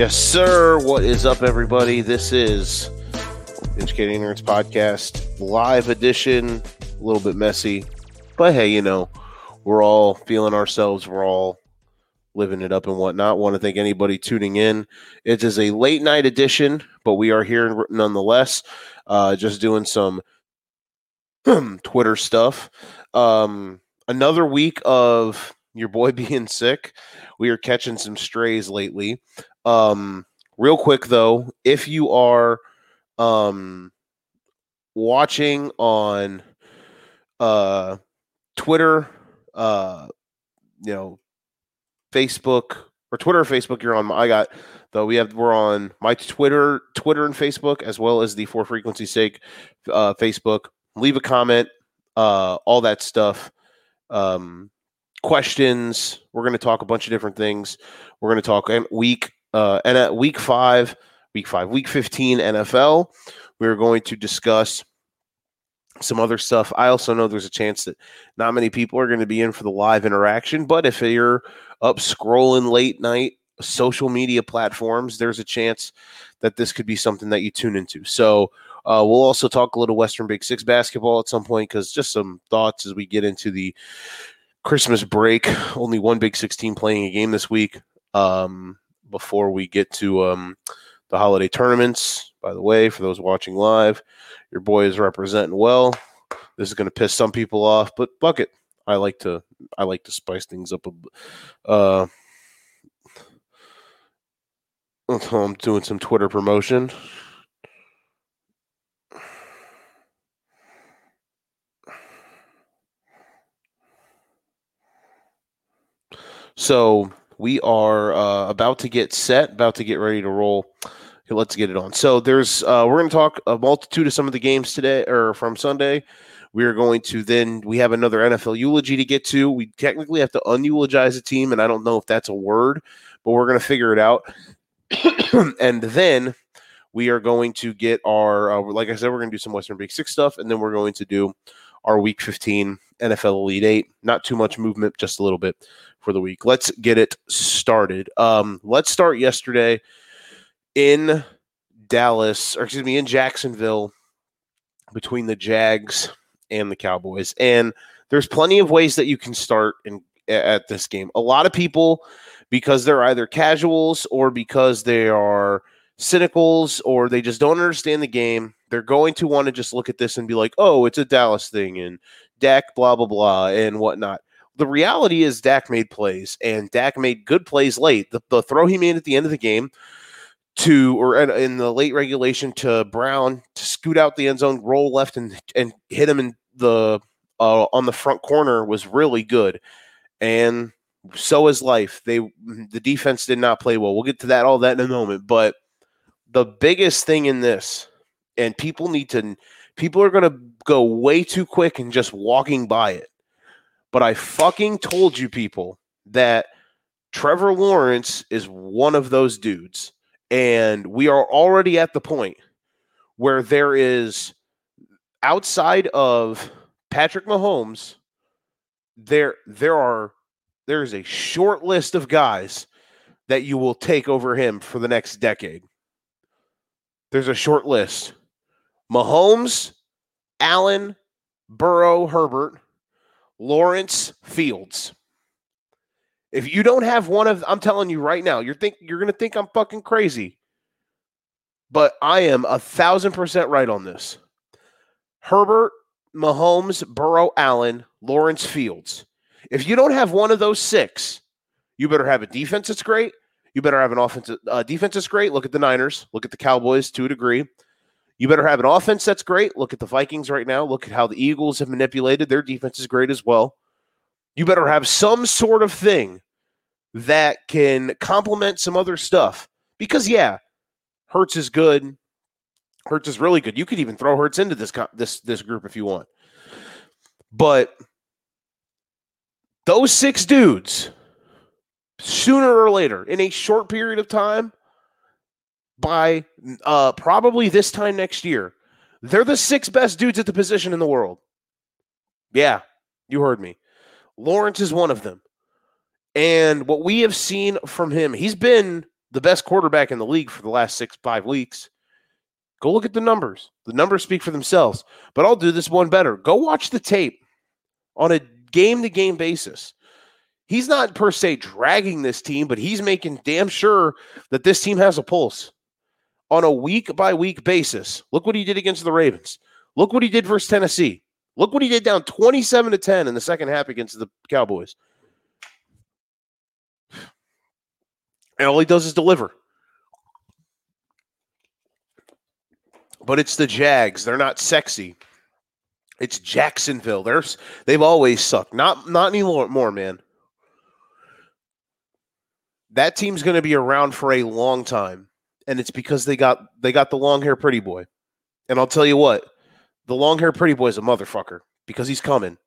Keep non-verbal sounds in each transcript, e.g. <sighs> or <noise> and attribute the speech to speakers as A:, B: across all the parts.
A: Yes, sir. What is up, everybody? This is Educating Nerds Podcast, live edition. A little bit messy, but hey, you know, we're all feeling ourselves. We're all living it up and whatnot. Want to thank anybody tuning in. It is a late night edition, but we are here nonetheless. Uh, just doing some <clears throat> Twitter stuff. Um, another week of your boy <laughs> being sick. We are catching some strays lately. Um, real quick though, if you are um watching on uh Twitter, uh you know, Facebook or Twitter or Facebook, you're on I got though we have we're on my Twitter, Twitter and Facebook as well as the for frequency sake uh Facebook. Leave a comment, uh all that stuff. Um questions. We're going to talk a bunch of different things. We're going to talk week uh, and at week five, week five, week 15 NFL. We're going to discuss some other stuff. I also know there's a chance that not many people are going to be in for the live interaction, but if you're up scrolling late night social media platforms, there's a chance that this could be something that you tune into. So uh, we'll also talk a little Western Big Six basketball at some point because just some thoughts as we get into the Christmas break. Only one Big Six team playing a game this week. Um, before we get to um, the holiday tournaments. By the way, for those watching live, your boy is representing well. This is going to piss some people off, but fuck it. I like to I like to spice things up. Uh, I'm doing some Twitter promotion. So we are uh, about to get set, about to get ready to roll. Let's get it on. So there's uh, we're going to talk a multitude of some of the games today or from Sunday. We are going to then we have another NFL eulogy to get to. We technically have to uneulogize a team, and I don't know if that's a word, but we're going to figure it out. <clears throat> and then we are going to get our uh, like I said, we're going to do some Western Big Six stuff, and then we're going to do our Week 15 NFL Elite Eight. Not too much movement, just a little bit for the week. Let's get it started. Um, let's start yesterday in Dallas, or excuse me, in Jacksonville between the Jags and the Cowboys. And there's plenty of ways that you can start in at this game. A lot of people, because they're either casuals or because they are cynicals or they just don't understand the game, they're going to want to just look at this and be like, oh, it's a Dallas thing and Dak, blah, blah, blah, and whatnot the reality is Dak made plays, and Dak made good plays late. The, the throw he made at the end of the game to, or in the late regulation to Brown to scoot out the end zone, roll left, and and hit him in the uh, on the front corner was really good. And so is life. They the defense did not play well. We'll get to that all that in a moment. But the biggest thing in this, and people need to, people are going to go way too quick and just walking by it but I fucking told you people that Trevor Lawrence is one of those dudes. And we are already at the point where there is outside of Patrick Mahomes, there there are there is a short list of guys that you will take over him for the next decade. There's a short list. Mahomes, Allen, Burrow, Herbert, Lawrence Fields. If you don't have one of, I'm telling you right now, you're think you're gonna think I'm fucking crazy, but I am a thousand percent right on this. Herbert, Mahomes, Burrow, Allen, Lawrence Fields. If you don't have one of those six, you better have a defense that's great. You better have an offensive uh, defense that's great. Look at the Niners. Look at the Cowboys to a degree. You better have an offense that's great. Look at the Vikings right now. Look at how the Eagles have manipulated. Their defense is great as well. You better have some sort of thing that can complement some other stuff. Because yeah, Hurts is good. Hurts is really good. You could even throw Hurts into this this this group if you want. But those six dudes, sooner or later, in a short period of time, by uh, probably this time next year, they're the six best dudes at the position in the world. Yeah, you heard me. Lawrence is one of them. And what we have seen from him, he's been the best quarterback in the league for the last six, five weeks. Go look at the numbers. The numbers speak for themselves. But I'll do this one better. Go watch the tape on a game to game basis. He's not per se dragging this team, but he's making damn sure that this team has a pulse on a week by week basis. Look what he did against the Ravens. Look what he did versus Tennessee. Look what he did down 27 to 10 in the second half against the Cowboys. <sighs> And all he does is deliver. But it's the Jags. They're not sexy. It's Jacksonville. They're, they've always sucked. Not not anymore, man. That team's going to be around for a long time, and it's because they got they got the long hair pretty boy. And I'll tell you what, the long hair pretty boy is a motherfucker because he's coming.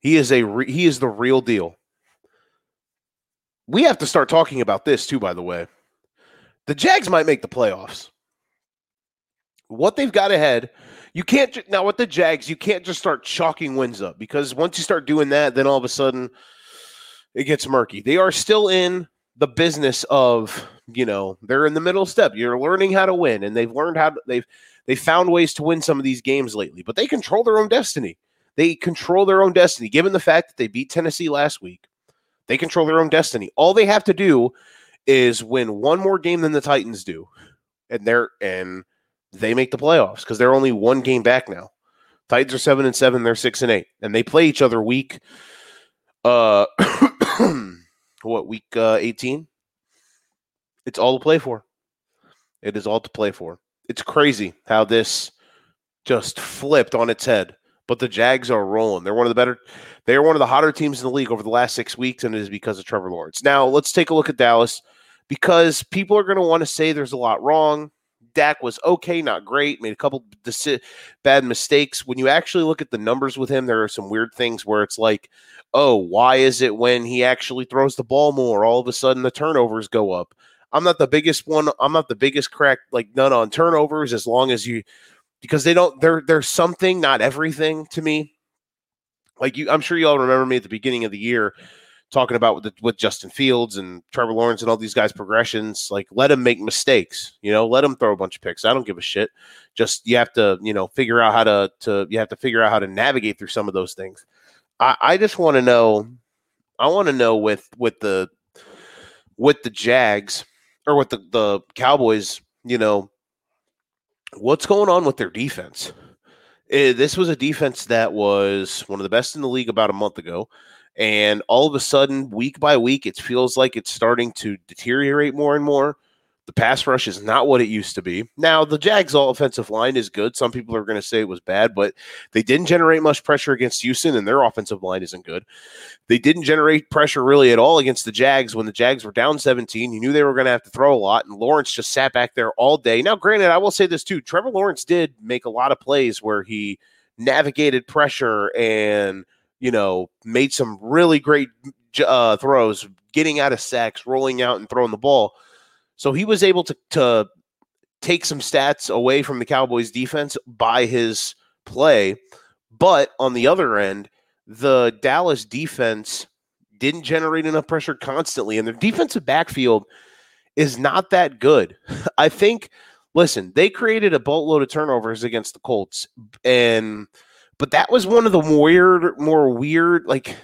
A: He is a re- he is the real deal. We have to start talking about this too. By the way, the Jags might make the playoffs. What they've got ahead you can't now with the Jags, you can't just start chalking wins up because once you start doing that, then all of a sudden it gets murky. They are still in the business of, you know, they're in the middle step. You're learning how to win, and they've learned how to, they've they found ways to win some of these games lately, but they control their own destiny. They control their own destiny, given the fact that they beat Tennessee last week. They control their own destiny. All they have to do is win one more game than the Titans do. And they're and they make the playoffs because they're only one game back now. Titans are seven and seven, they're six and eight, and they play each other week. Uh, <coughs> what week? Uh, eighteen. It's all to play for. It is all to play for. It's crazy how this just flipped on its head. But the Jags are rolling. They're one of the better. They are one of the hotter teams in the league over the last six weeks, and it is because of Trevor Lawrence. Now let's take a look at Dallas because people are going to want to say there's a lot wrong. Dak was okay, not great, made a couple deci- bad mistakes. When you actually look at the numbers with him, there are some weird things where it's like, oh, why is it when he actually throws the ball more, all of a sudden the turnovers go up? I'm not the biggest one. I'm not the biggest crack, like none on turnovers, as long as you, because they don't, they're, there's something, not everything to me. Like you, I'm sure you all remember me at the beginning of the year talking about with, the, with Justin Fields and Trevor Lawrence and all these guys' progressions. Like, let them make mistakes. You know, let them throw a bunch of picks. I don't give a shit. Just you have to, you know, figure out how to to you have to figure out how to navigate through some of those things. I, I just want to know. I want to know with with the with the Jags or with the the Cowboys. You know, what's going on with their defense? Eh, this was a defense that was one of the best in the league about a month ago. And all of a sudden, week by week, it feels like it's starting to deteriorate more and more. The pass rush is not what it used to be. Now, the Jags' all offensive line is good. Some people are going to say it was bad, but they didn't generate much pressure against Houston, and their offensive line isn't good. They didn't generate pressure really at all against the Jags when the Jags were down 17. You knew they were going to have to throw a lot, and Lawrence just sat back there all day. Now, granted, I will say this too Trevor Lawrence did make a lot of plays where he navigated pressure and you know, made some really great uh, throws, getting out of sacks, rolling out and throwing the ball. So he was able to, to take some stats away from the Cowboys defense by his play. But on the other end, the Dallas defense didn't generate enough pressure constantly, and their defensive backfield is not that good. <laughs> I think, listen, they created a boatload of turnovers against the Colts, and – but that was one of the weird, more weird, like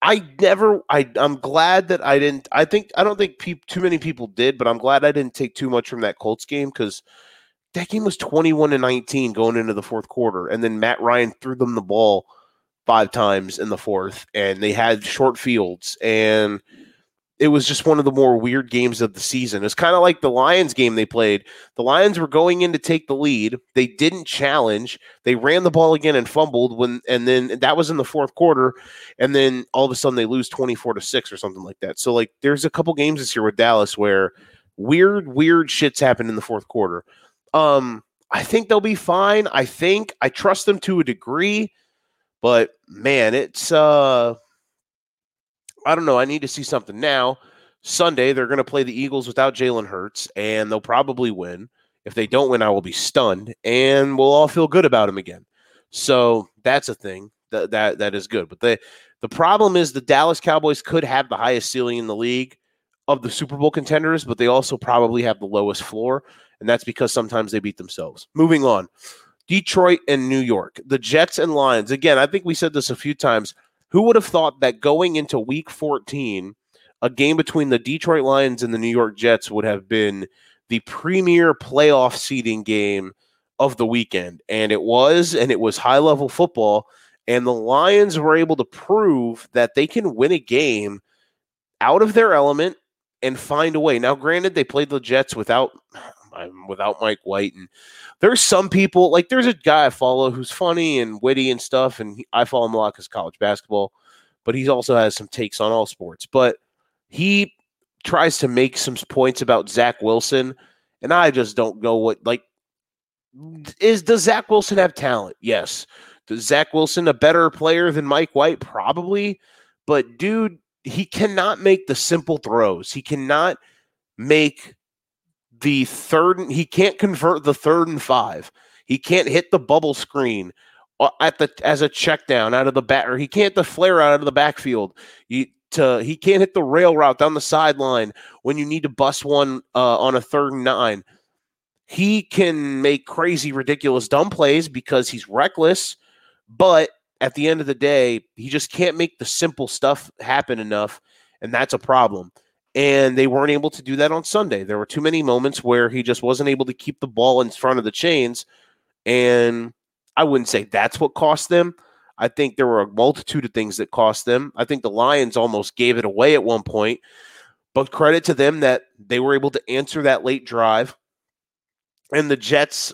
A: I never. I I'm glad that I didn't. I think I don't think pe- too many people did, but I'm glad I didn't take too much from that Colts game because that game was 21 to 19 going into the fourth quarter, and then Matt Ryan threw them the ball five times in the fourth, and they had short fields, and it was just one of the more weird games of the season. It's kind of like the Lions game they played. The Lions were going in to take the lead. They didn't challenge. They ran the ball again and fumbled when and then that was in the fourth quarter and then all of a sudden they lose 24 to 6 or something like that. So like there's a couple games this year with Dallas where weird weird shits happen in the fourth quarter. Um I think they'll be fine. I think I trust them to a degree, but man, it's uh I don't know. I need to see something now. Sunday, they're going to play the Eagles without Jalen Hurts, and they'll probably win. If they don't win, I will be stunned, and we'll all feel good about them again. So that's a thing that that that is good. But the the problem is the Dallas Cowboys could have the highest ceiling in the league of the Super Bowl contenders, but they also probably have the lowest floor, and that's because sometimes they beat themselves. Moving on. Detroit and New York, the Jets and Lions. Again, I think we said this a few times. Who would have thought that going into week 14, a game between the Detroit Lions and the New York Jets would have been the premier playoff seeding game of the weekend? And it was, and it was high level football. And the Lions were able to prove that they can win a game out of their element and find a way. Now, granted, they played the Jets without without Mike White, and there's some people like there's a guy I follow who's funny and witty and stuff, and he, I follow him a lot because college basketball, but he also has some takes on all sports. But he tries to make some points about Zach Wilson, and I just don't know what like is. Does Zach Wilson have talent? Yes. Does Zach Wilson a better player than Mike White? Probably. But dude, he cannot make the simple throws. He cannot make the third he can't convert the third and five. He can't hit the bubble screen uh, at the as a check down out of the back or he can't the flare out of the backfield. To he can't hit the rail route down the sideline when you need to bust one uh, on a third and nine. He can make crazy, ridiculous, dumb plays because he's reckless, but at the end of the day, he just can't make the simple stuff happen enough, and that's a problem and they weren't able to do that on Sunday. There were too many moments where he just wasn't able to keep the ball in front of the chains, and I wouldn't say that's what cost them. I think there were a multitude of things that cost them. I think the Lions almost gave it away at one point, but credit to them that they were able to answer that late drive. And the Jets,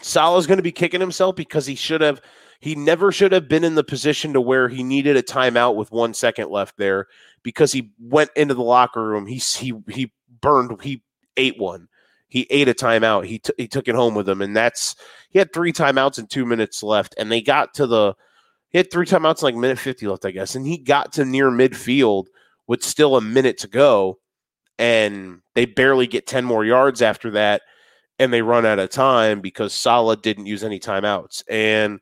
A: Saleh's going to be kicking himself because he should have he never should have been in the position to where he needed a timeout with one second left there because he went into the locker room. He he he burned. He ate one. He ate a timeout. He t- he took it home with him, and that's he had three timeouts and two minutes left, and they got to the he had three timeouts like minute fifty left, I guess, and he got to near midfield with still a minute to go, and they barely get ten more yards after that, and they run out of time because Saleh didn't use any timeouts, and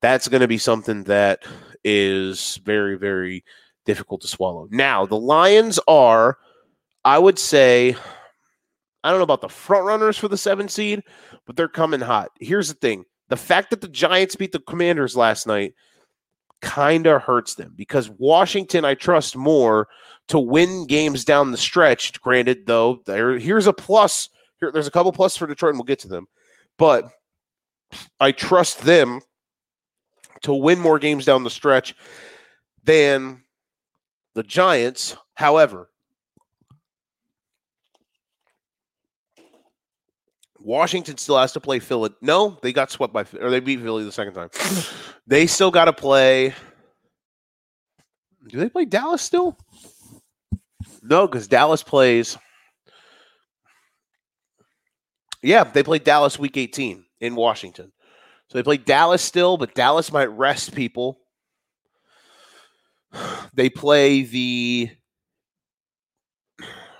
A: that's going to be something that is very, very difficult to swallow. Now, the Lions are, I would say, I don't know about the front runners for the seven seed, but they're coming hot. Here's the thing the fact that the Giants beat the Commanders last night kind of hurts them because Washington, I trust more to win games down the stretch. Granted, though, there here's a plus. Here, there's a couple plus for Detroit, and we'll get to them. But I trust them to win more games down the stretch than the Giants. However, Washington still has to play Philly. No, they got swept by or they beat Philly the second time. <laughs> they still got to play. Do they play Dallas still? No, because Dallas plays. Yeah, they play Dallas week 18 in Washington. So they play Dallas still, but Dallas might rest people. They play the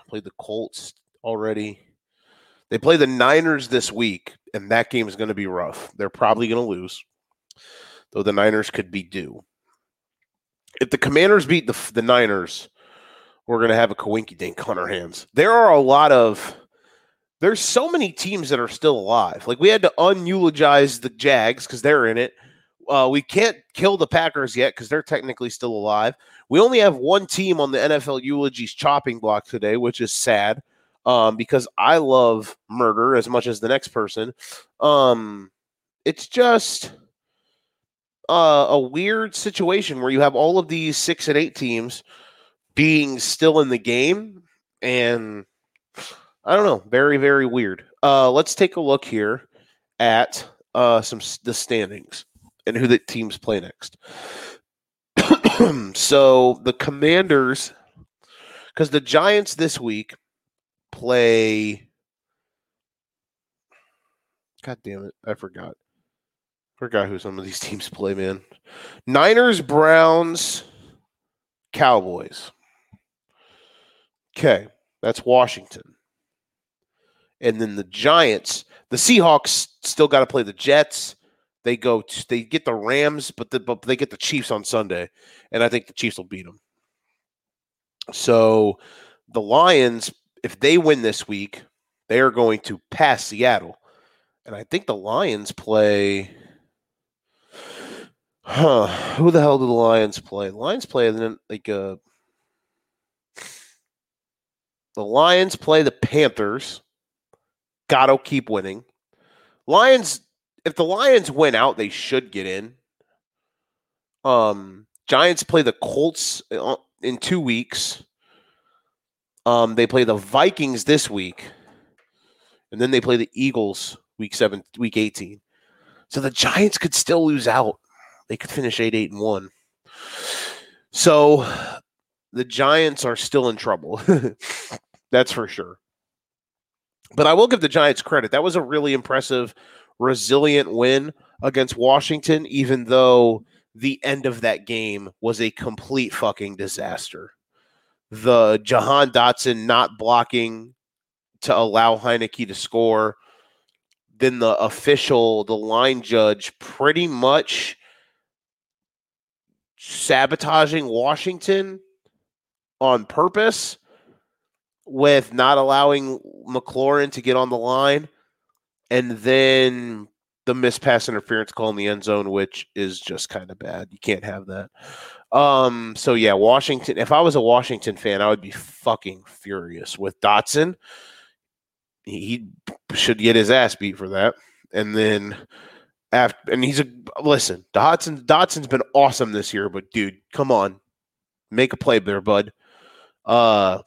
A: play the Colts already. They play the Niners this week, and that game is going to be rough. They're probably going to lose, though the Niners could be due. If the Commanders beat the the Niners, we're going to have a coinky dink on our hands. There are a lot of there's so many teams that are still alive. Like we had to uneulogize the Jags because they're in it. Uh, we can't kill the Packers yet because they're technically still alive. We only have one team on the NFL eulogies chopping block today, which is sad um, because I love murder as much as the next person. Um, it's just uh, a weird situation where you have all of these six and eight teams being still in the game and I don't know. Very, very weird. Uh, let's take a look here at uh, some the standings and who the teams play next. <clears throat> so the Commanders, because the Giants this week play. God damn it! I forgot. Forgot who some of these <laughs> teams play, man. Niners, Browns, Cowboys. Okay, that's Washington. And then the Giants, the Seahawks still got to play the Jets. They go, they get the Rams, but, the, but they get the Chiefs on Sunday, and I think the Chiefs will beat them. So the Lions, if they win this week, they are going to pass Seattle, and I think the Lions play. Huh? Who the hell do the Lions play? The Lions play like a. Uh, the Lions play the Panthers. Gotta keep winning. Lions, if the Lions win out, they should get in. Um, Giants play the Colts uh, in two weeks. Um, they play the Vikings this week, and then they play the Eagles week seven, week eighteen. So the Giants could still lose out. They could finish eight, eight, and one. So the Giants are still in trouble. <laughs> That's for sure. But I will give the Giants credit. That was a really impressive, resilient win against Washington, even though the end of that game was a complete fucking disaster. The Jahan Dotson not blocking to allow Heinicke to score. Then the official, the line judge, pretty much sabotaging Washington on purpose with not allowing McLaurin to get on the line, and then the missed pass interference call in the end zone, which is just kind of bad. You can't have that. Um, so yeah, Washington. If I was a Washington fan, I would be fucking furious with Dotson. He should get his ass beat for that. And then after, and he's a listen. Dotson Dotson's been awesome this year, but dude, come on, make a play there, bud. Uh,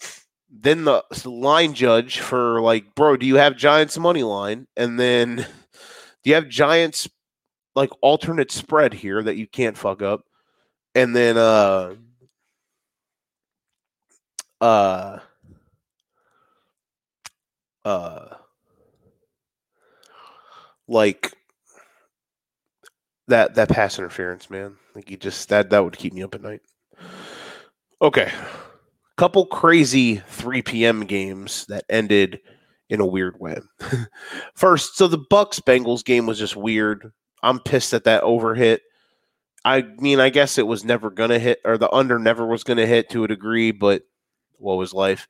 A: then the line judge for like, bro, do you have Giants money line? And then do you have Giants like alternate spread here that you can't fuck up? And then uh uh uh like that that pass interference, man. Like you just that that would keep me up at night. Okay couple crazy 3 p.m. games that ended in a weird way. <laughs> First, so the Bucs Bengals game was just weird. I'm pissed at that over hit. I mean, I guess it was never gonna hit, or the under never was gonna hit to a degree, but what was life?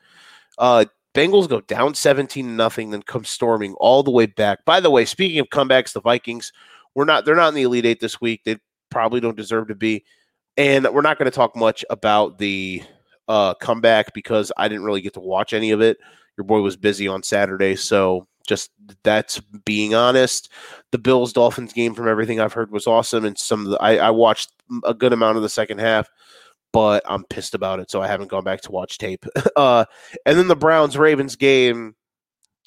A: Uh, Bengals go down 17 to nothing, then come storming all the way back. By the way, speaking of comebacks, the Vikings, we're not they're not in the Elite Eight this week. They probably don't deserve to be. And we're not going to talk much about the uh, comeback because I didn't really get to watch any of it. Your boy was busy on Saturday, so just that's being honest. The Bills Dolphins game, from everything I've heard, was awesome, and some of the I, I watched a good amount of the second half, but I'm pissed about it, so I haven't gone back to watch tape. <laughs> uh, and then the Browns Ravens game,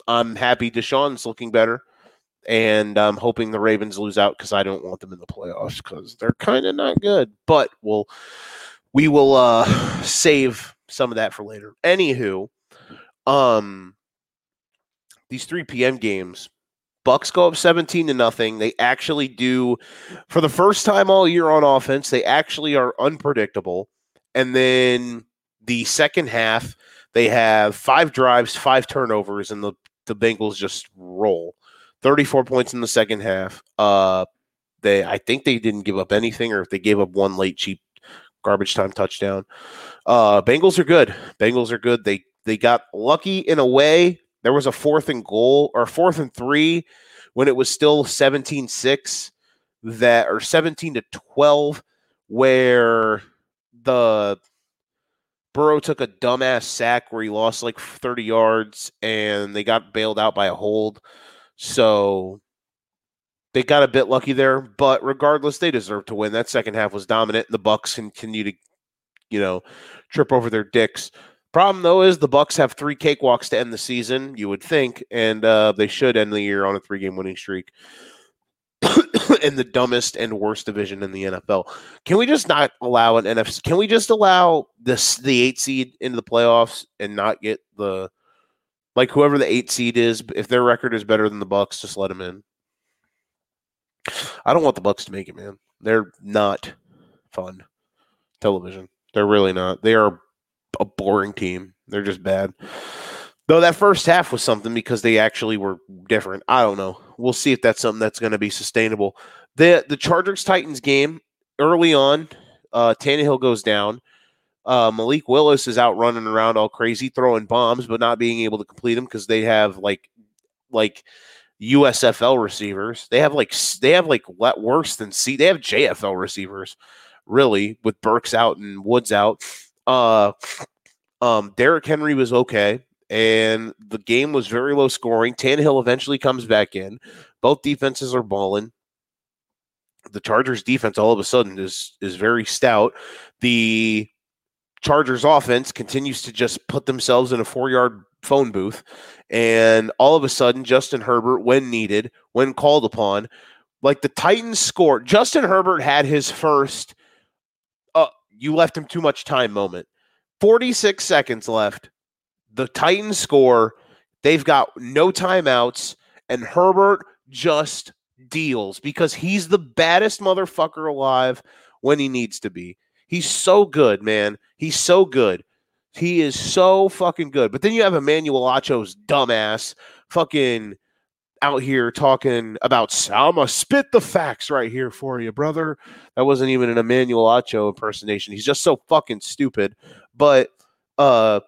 A: I'm happy Deshaun's looking better and I'm hoping the Ravens lose out because I don't want them in the playoffs because they're kind of not good. But we'll we will uh <sighs> save some of that for later. Anywho, um these 3 p.m. games, Bucs go up 17 to nothing. They actually do for the first time all year on offense, they actually are unpredictable. And then the second half, they have five drives, five turnovers, and the, the Bengals just roll. 34 points in the second half. Uh they I think they didn't give up anything, or if they gave up one late cheap garbage time touchdown. Uh, Bengals are good. Bengals are good. They they got lucky in a way. There was a fourth and goal or fourth and three when it was still 17-6 that or 17 to 12 where the Burrow took a dumbass sack where he lost like 30 yards and they got bailed out by a hold. So they got a bit lucky there, but regardless, they deserve to win. That second half was dominant. The Bucs continue to, you know, trip over their dicks. Problem though is the Bucs have three cakewalks to end the season. You would think, and uh, they should end the year on a three-game winning streak. <coughs> in the dumbest and worst division in the NFL. Can we just not allow an NFC? Can we just allow this the eight seed into the playoffs and not get the like whoever the eight seed is? If their record is better than the Bucs, just let them in. I don't want the Bucs to make it, man. They're not fun television. They're really not. They are a boring team. They're just bad. Though that first half was something because they actually were different. I don't know. We'll see if that's something that's going to be sustainable. The the Chargers Titans game early on, uh, Tannehill goes down. Uh, Malik Willis is out running around all crazy, throwing bombs, but not being able to complete them because they have like like USFL receivers. They have like they have like worse than C. They have JFL receivers, really, with Burks out and Woods out. Uh, um, Derrick Henry was okay and the game was very low scoring. Tannehill eventually comes back in. Both defenses are balling. The Chargers defense all of a sudden is is very stout. The Chargers offense continues to just put themselves in a four yard phone booth. And all of a sudden, Justin Herbert, when needed, when called upon, like the Titans scored. Justin Herbert had his first, uh, you left him too much time moment. 46 seconds left the Titans score. They've got no timeouts, and Herbert just deals because he's the baddest motherfucker alive when he needs to be. He's so good, man. He's so good. He is so fucking good. But then you have Emmanuel Acho's dumbass fucking out here talking about gonna spit the facts right here for you, brother. That wasn't even an Emmanuel Acho impersonation. He's just so fucking stupid. But uh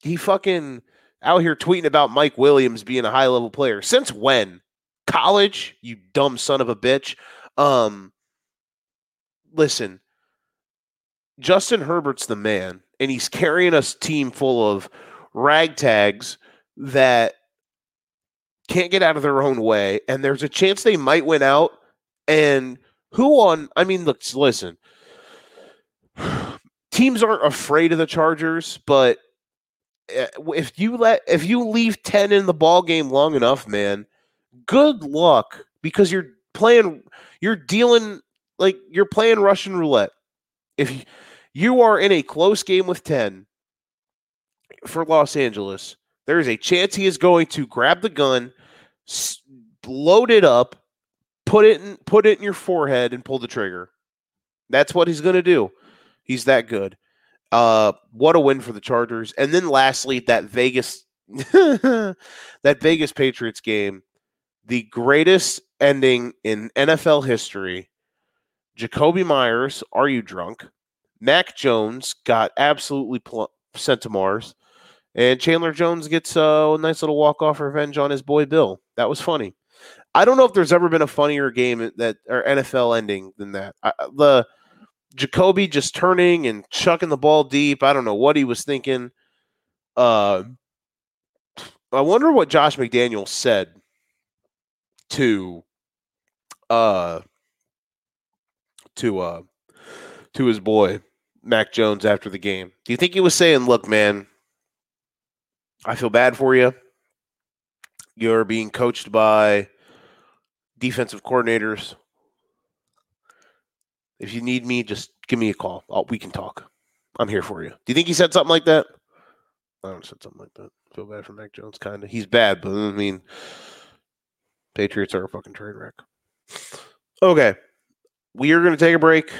A: he fucking out here tweeting about Mike Williams being a high level player. Since when? College, you dumb son of a bitch. Um listen, Justin Herbert's the man, and he's carrying a team full of ragtags that can't get out of their own way, and there's a chance they might win out. And who on? I mean, look, listen. <sighs> Teams aren't afraid of the Chargers, but Eh, if you let if you leave 10 in the ball game long enough, man, good luck because you're playing you're dealing like you're playing Russian roulette. If you are in a close game with 10 for Los Angeles, there is a chance he is going to grab the gun, load it up, put it in put it in your forehead and pull the trigger. That's what he's going to do. He's that good. Uh, what a win for the Chargers. And then lastly, that Vegas <laughs> that Vegas Patriots game, the greatest ending in NFL history. Jakobi Meyers, are you drunk? Mac Jones got absolutely pl- sent to Mars. And Chandler Jones gets a nice little walk off revenge on his boy Bill. That was funny. I don't know if there's ever been a funnier game that or NFL ending than that. I, the Jakobi just turning and chucking the ball deep. I don't know what he was thinking. Uh, I wonder what Josh McDaniel said to uh to uh to his boy Mac Jones after the game. Do you think he was saying, "Look, man, I feel bad for you. You're being coached by defensive coordinators if you need me, just give me a call. I'll, we can talk. I'm here for you. Do you think he said something like that? I don't said something like that. feel bad for Mac Jones, kind of. He's bad, but I mean, Patriots are a fucking train wreck. Okay, we are going to take a break.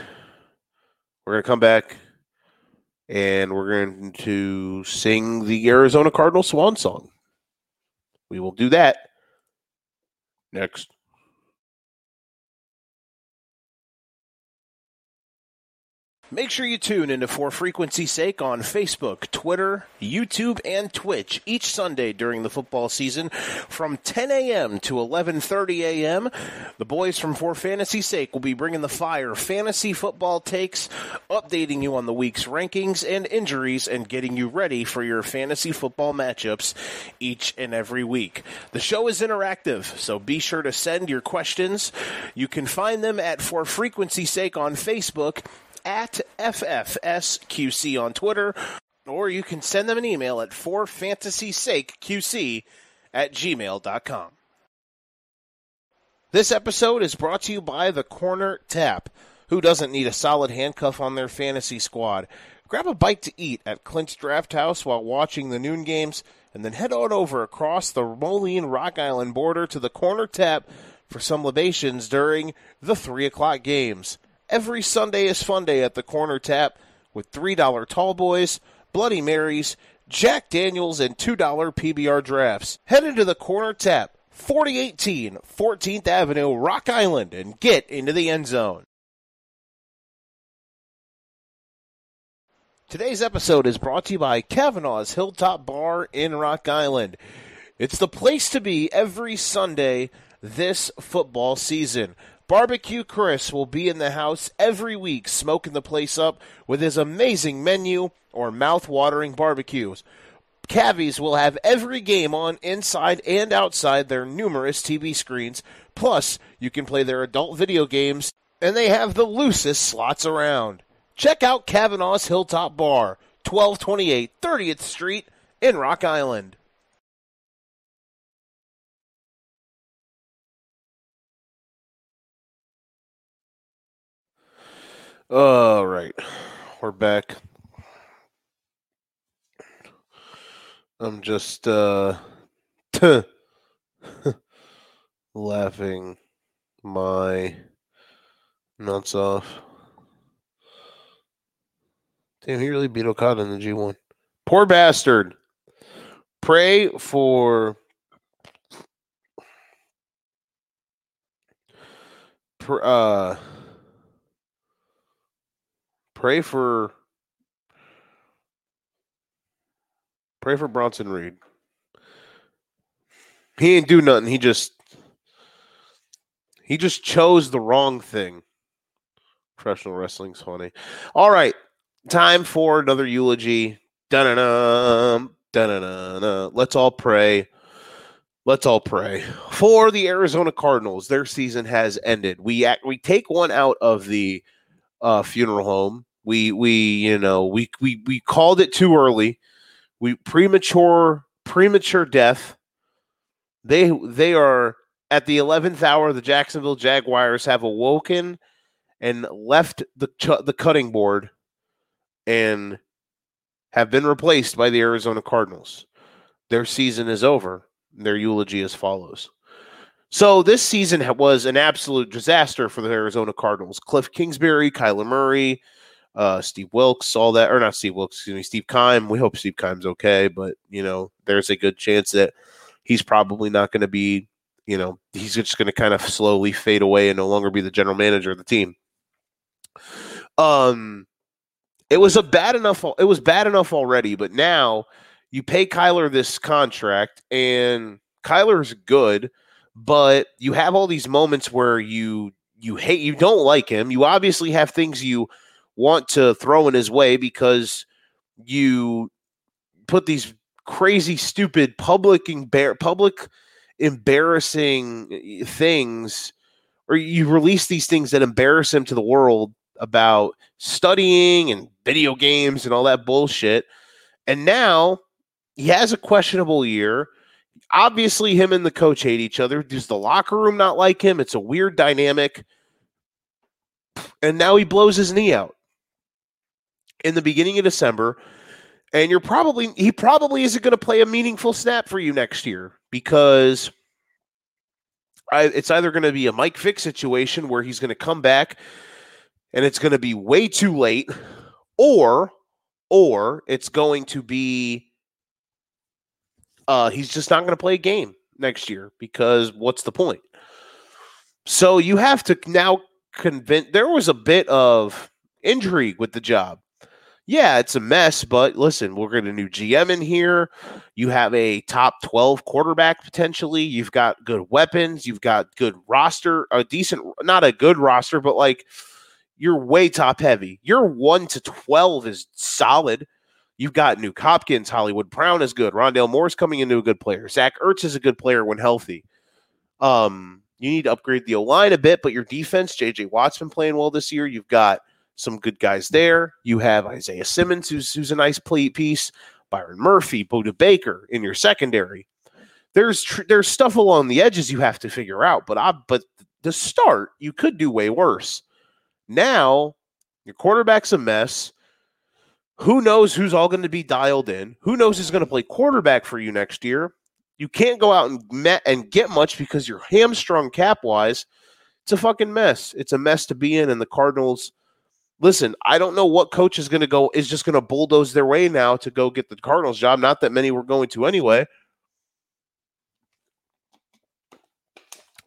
A: We're going to come back, and we're going to sing the Arizona Cardinal Swan song. We will do that next. Make sure you tune into For Frequency's Sake on Facebook, Twitter, YouTube, and Twitch each Sunday during the football season from 10 a.m. to 11:30 a.m. The boys from For Fantasy Sake will be bringing the fire fantasy football takes, updating you on the week's rankings and injuries, and getting you ready for your fantasy football matchups each and every week. The show is interactive, so be sure to send your questions. You can find them at For Frequency's Sake on Facebook at FFSQC on Twitter, or you can send them an email at forfantasysakeqc at gmail.com. This episode is brought to you by the Corner Tap. Who doesn't need a solid handcuff on their fantasy squad? Grab a bite to eat at Clint's Draft House while watching the noon games, and then head on over across the Moline Rock Island border to the Corner Tap for some libations during the 3 o'clock games. Every Sunday is fun day at the Corner Tap with $3 tall boys, Bloody Marys, Jack Daniels, and $2 PBR drafts. Head into the corner tap, 4018 14th Avenue, Rock Island, and get into the end zone. Today's episode is brought to you by Kavanaugh's Hilltop Bar in Rock Island. It's the place to be every Sunday this football season. Barbecue Chris will be in the house every week, smoking the place up with his amazing menu or mouth-watering barbecues. Cavies will have every game on inside and outside their numerous TV screens. Plus, you can play their adult video games, and they have the loosest slots around. Check out Kavanaugh's Hilltop Bar, 1228 30th Street in Rock Island. All right, we're back. I'm just uh <laughs> laughing my nuts off. Damn, he really beat Okada in the G1. Poor bastard. Pray for. Uh, pray for. Pray for Bronson Reed. He ain't do nothing. He just. He just chose the wrong thing. Professional wrestling's funny. All right time for another eulogy. Da-na-na, da-na-na-na. Let's all pray. Let's all pray for the Arizona Cardinals. Their season has ended. We act, we take one out of the uh, funeral home. We we you know we we we called it too early. We premature premature death. They they are at the eleventh hour. The Jacksonville Jaguars have awoken and left the the cutting board and have been replaced by the Arizona Cardinals. Their season is over. Their eulogy as follows. So this season was an absolute disaster for the Arizona Cardinals. Cliff Kingsbury, Kyler Murray, uh, Steve Wilks, all that, or not Steve Wilks, excuse me, Steve Keim. We hope Steve Keim's okay, but you know, there's a good chance that he's probably not going to be, you know, he's just going to kind of slowly fade away and no longer be the general manager of the team. Um, it was a bad enough. It was bad enough already, but now you pay Kyler this contract, and Kyler's good, but you have all these moments where you you hate, you don't like him. You obviously have things you want to throw in his way because you put these crazy, stupid public embar- public embarrassing eh, things, or you release these things that embarrass him to the world about studying and video games and all that bullshit. And now he has a questionable year. Obviously, him and the coach hate each other. Does the locker room not like him? It's a weird dynamic. And now he blows his knee out in the beginning of December. And you're probably, he probably isn't going to play a meaningful snap for you next year because I, it's either going to be a Mike Vick situation where he's going to come back and it's going to be way too late or or it's going to be uh he's just not going to play a game next year because what's the point so you have to now convince there was a bit of intrigue with the job yeah it's a mess but listen we're going to new gm in here you have a top 12 quarterback potentially you've got good weapons you've got good roster a decent not a good roster but like you're way top heavy. Your 1 to 12 is solid. You've got Nuk Hopkins, Hollywood Brown is good. Rondale Moore's coming into a good player. Zach Ertz is a good player when healthy. Um, you need to upgrade the O line a bit, but your defense, JJ Watt's been playing well this year. You've got some good guys there. You have Isaiah Simmons, who's who's a nice play piece. Byron Murphy, Budda Baker in your secondary. There's tr- there's stuff along the edges you have to figure out, but I but the start you could do way worse. Now, your quarterback's a mess. Who knows who's all going to be dialed in? Who knows who's going to play quarterback for you next year? You can't go out and met and get much because you're hamstrung cap wise. It's a fucking mess. It's a mess to be in, and the Cardinals listen, I don't know what coach is going to go is just going to bulldoze their way now to go get the Cardinals job. Not that many were going to anyway.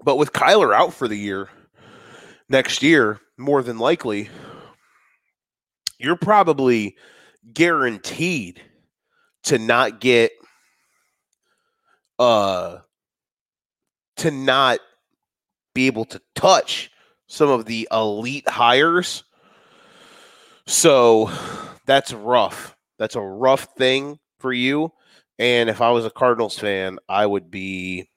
A: But with Kyler out for the year next year, more than likely, you're probably guaranteed to not get uh to not be able to touch some of the elite hires. So that's rough. That's a rough thing for you. And if I was a Cardinals fan, I would be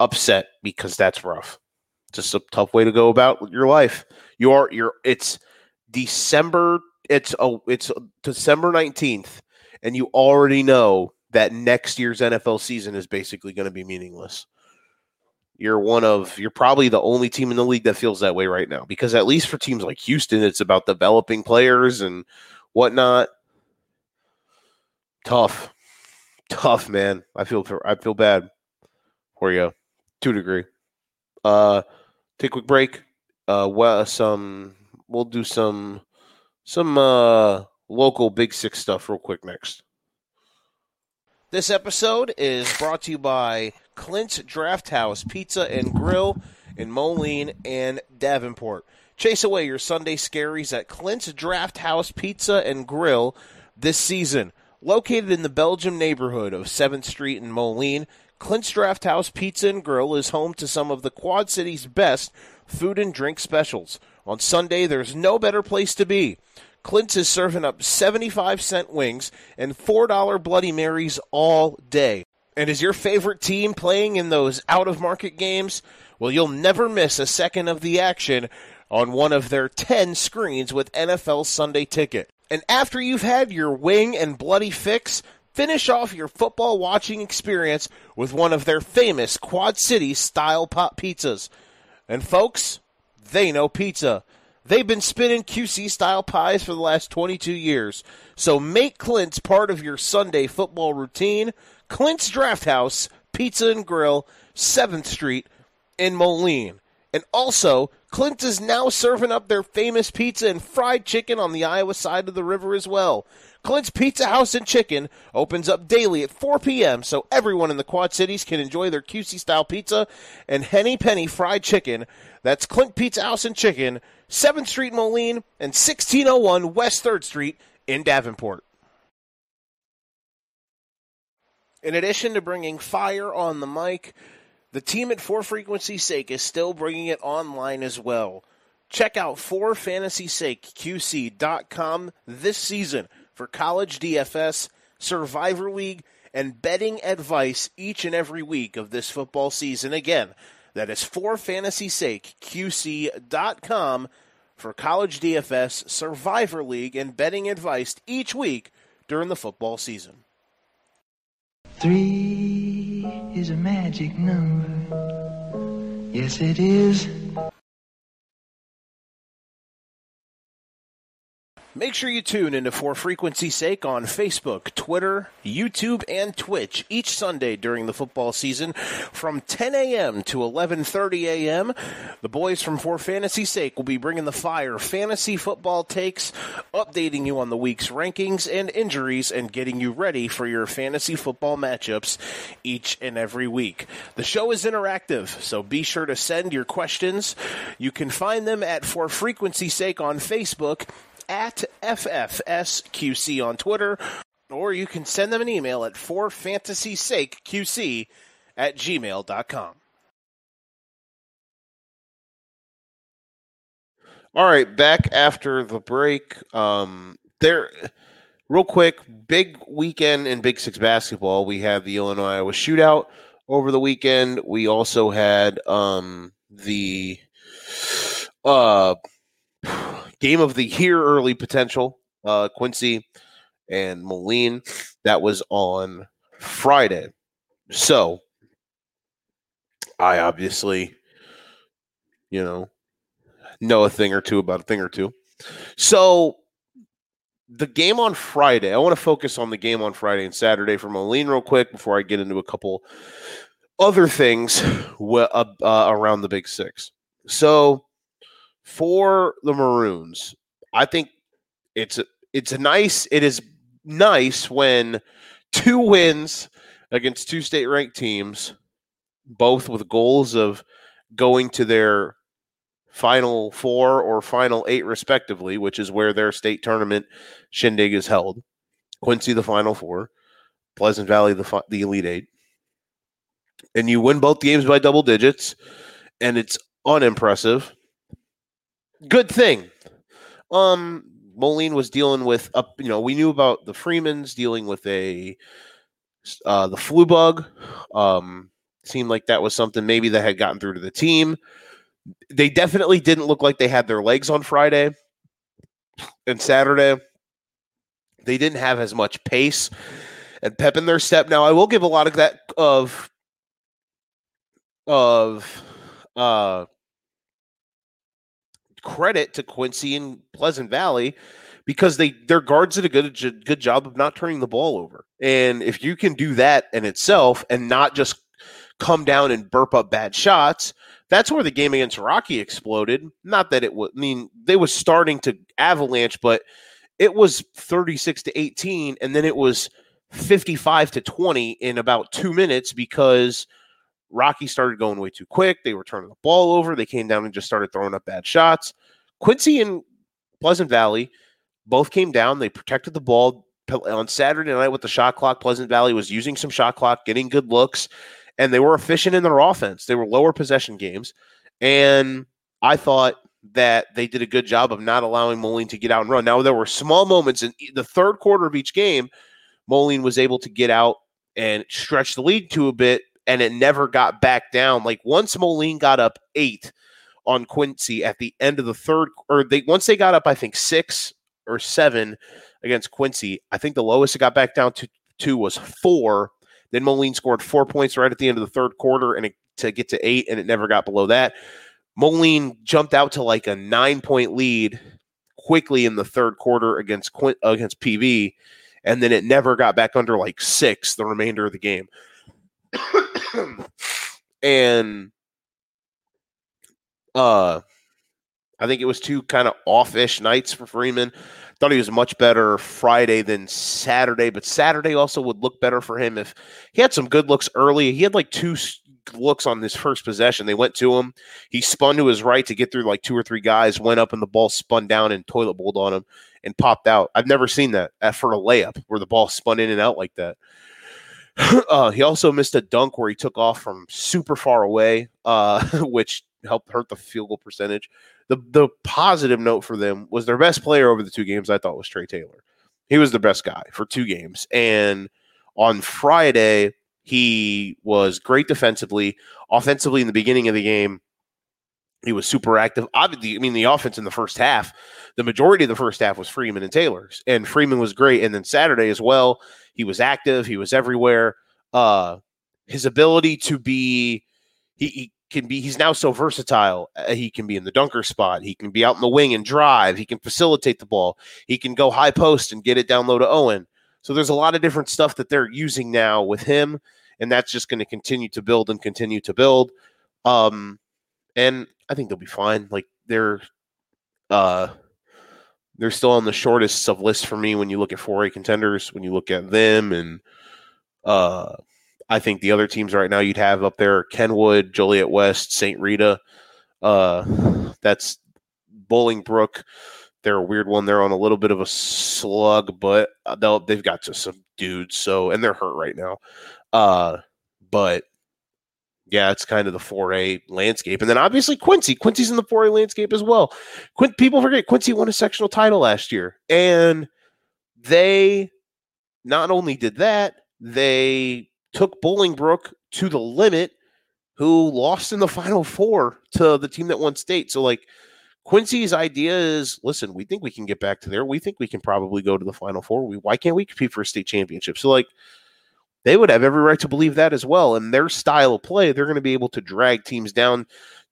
A: upset because that's rough. Just a tough way to go about your life. You are you're it's December it's oh it's December 19th and you already know that next year's NFL season is basically going to be meaningless. You're one of you're probably the only team in the league that feels that way right now because at least for teams like Houston, it's about developing players and whatnot. Tough, tough, man. I feel I feel bad for you to a degree. Uh, take a quick break. Uh, well, some we'll do some some uh local Big Six stuff real quick next. This episode is brought to you by Clint's Draft House Pizza and Grill in Moline and Davenport. Chase away your Sunday scaries at Clint's Draft House Pizza and Grill this season. Located in the Belgium neighborhood of 7th Street in Moline, Clint's Draft House Pizza and Grill is home to some of the Quad City's best food and drink specials. On Sunday, there's no better place to be. Clint's is serving up 75 cent wings and $4 Bloody Marys all day. And is your favorite team playing in those out of market games? Well, you'll never miss a second of the action on one of their 10 screens with NFL Sunday Ticket. And after you've had your wing and bloody fix, finish off your football watching experience with one of their famous Quad City style pop pizzas. And folks, they know pizza. They've been spinning QC style pies for the last 22 years. So make Clint's part of your Sunday football routine. Clint's Draft House, Pizza and Grill, 7th Street in Moline. And also, Clint is now serving up their famous pizza and fried chicken on the Iowa side of the river as well. Clint's Pizza House and Chicken opens up daily at 4 p.m. so everyone in the Quad Cities can enjoy their QC style pizza and Henny Penny fried chicken. That's Clint Pizza House and Chicken, 7th Street Moline, and 1601 West 3rd Street in Davenport. In addition to bringing fire on the mic, the team at 4Fantasy Sake is still bringing it online as well. Check out 4FantasySakeQC.com this season for college DFS, Survivor League, and betting advice each and every week of this football season. Again, that is for fantasy sake, QC.com for college DFS, Survivor League, and betting advice each week during the football season.
B: Three is a magic number. Yes, it is.
A: Make sure you tune into For Fantasy Sake on Facebook, Twitter, YouTube, and Twitch each Sunday during the football season from 10 a.m. to 11:30 a.m. The boys from For Fantasy Sake will be bringing the fire, fantasy football takes, updating you on the week's rankings and injuries, and getting you ready for your fantasy football matchups each and every week. The show is interactive, so be sure to send your questions. You can find them at For Fantasy Sake on Facebook at FFSQC on Twitter, or you can send them an email at forfantasysakeqc at gmail.com. All right, back after the break. Um, there, real quick, big weekend in Big Six basketball. We had the Illinois Iowa shootout over the weekend. We also had um, the uh, game of the year early potential, uh, Quincy and Moline. That was on Friday. So I obviously, you know, know a thing or two about a thing or two. So the game on Friday, I want to focus on the game on Friday and Saturday for Moline real quick before I get into a couple other things uh, uh, around the Big Six. So for the Maroons, I think it's it's a nice it is nice when two wins against two state ranked teams, both with goals of going to their final four or final eight respectively, which is where their state tournament shindig is held. Quincy the final four, Pleasant Valley the the elite eight, and you win both games by double digits, and it's unimpressive. Good thing. Um, Moline was dealing with up. You know, we knew about the Freemans dealing with a uh, the flu bug. Um, seemed like that was something maybe that had gotten through to the team. They definitely didn't look like they had their legs on Friday and Saturday. They didn't have as much pace and pep in their step. Now, I will give a lot of that of of uh credit to Quincy and Pleasant Valley because they their guards did a good good job of not turning the ball over. And if you can do that in itself and not just come down and burp up bad shots, that's where the game against Rocky exploded. Not that it would I mean they was starting to avalanche, but it was 36 to 18 and then it was 55 to 20 in about 2 minutes because Rocky started going way too quick. They were turning the ball over. They came down and just started throwing up bad shots. Quincy and Pleasant Valley both came down. They protected the ball on Saturday night with the shot clock. Pleasant Valley was using some shot clock, getting good looks, and they were efficient in their offense. They were lower possession games. And I thought that they did a good job of not allowing Moline to get out and run. Now, there were small moments in the third quarter of each game. Moline was able to get out and stretch the lead to a bit and it never got back down. Like once Moline got up eight on Quincy at the end of the third, or they once they got up, I think six or seven against Quincy. I think the lowest it got back down to two was four. Then Moline scored four points right at the end of the third quarter, and it, to get to eight, and it never got below that. Moline jumped out to like a nine point lead quickly in the third quarter against against PV, and then it never got back under like six the remainder of the game. <clears throat> and uh I think it was two kind of off-ish nights for Freeman. Thought he was much better Friday than Saturday, but Saturday also would look better for him if he had some good looks early. He had like two looks on his first possession. They went to him. He spun to his right to get through like two or three guys, went up and the ball spun down and toilet bowled on him and popped out. I've never seen that for a layup where the ball spun in and out like that. <laughs> Uh, he also missed a dunk where he took off from super far away, uh, <laughs> which helped hurt the field goal percentage. The the positive note for them was their best player over the two games. I thought was Trey Taylor. He was the best guy for two games, and on Friday he was great defensively, offensively in the beginning of the game. He was super active. Obviously, I mean the offense in the first half, the majority of the first half was Freeman and Taylor's, and Freeman was great. And then Saturday as well, he was active. He was everywhere. Uh, his ability to be, he, he can be. He's now so versatile. Uh, he can be in the dunker spot. He can be out in the wing and drive. He can facilitate the ball. He can go high post and get it down low to Owen. So there's a lot of different stuff that they're using now with him, and that's just going to continue to build and continue to build. Um, and I think they'll be fine. Like they're, uh, they're still on the shortest of lists for me when you look at 4A contenders, when you look at them and uh I think the other teams right now you'd have up there Kenwood, Joliet West, St. Rita. Uh that's Bolingbrook. They're a weird one. They're on a little bit of a slug, but they'll they've got just some dudes. So and they're hurt right now. Uh but yeah, it's kind of the 4A landscape. And then obviously Quincy. Quincy's in the 4A landscape as well. Quin- people forget Quincy won a sectional title last year. And they not only did that, they took Bolingbrook to the limit, who lost in the final four to the team that won state. So, like, Quincy's idea is listen, we think we can get back to there. We think we can probably go to the final four. We, why can't we compete for a state championship? So, like, they would have every right to believe that as well. And their style of play, they're going to be able to drag teams down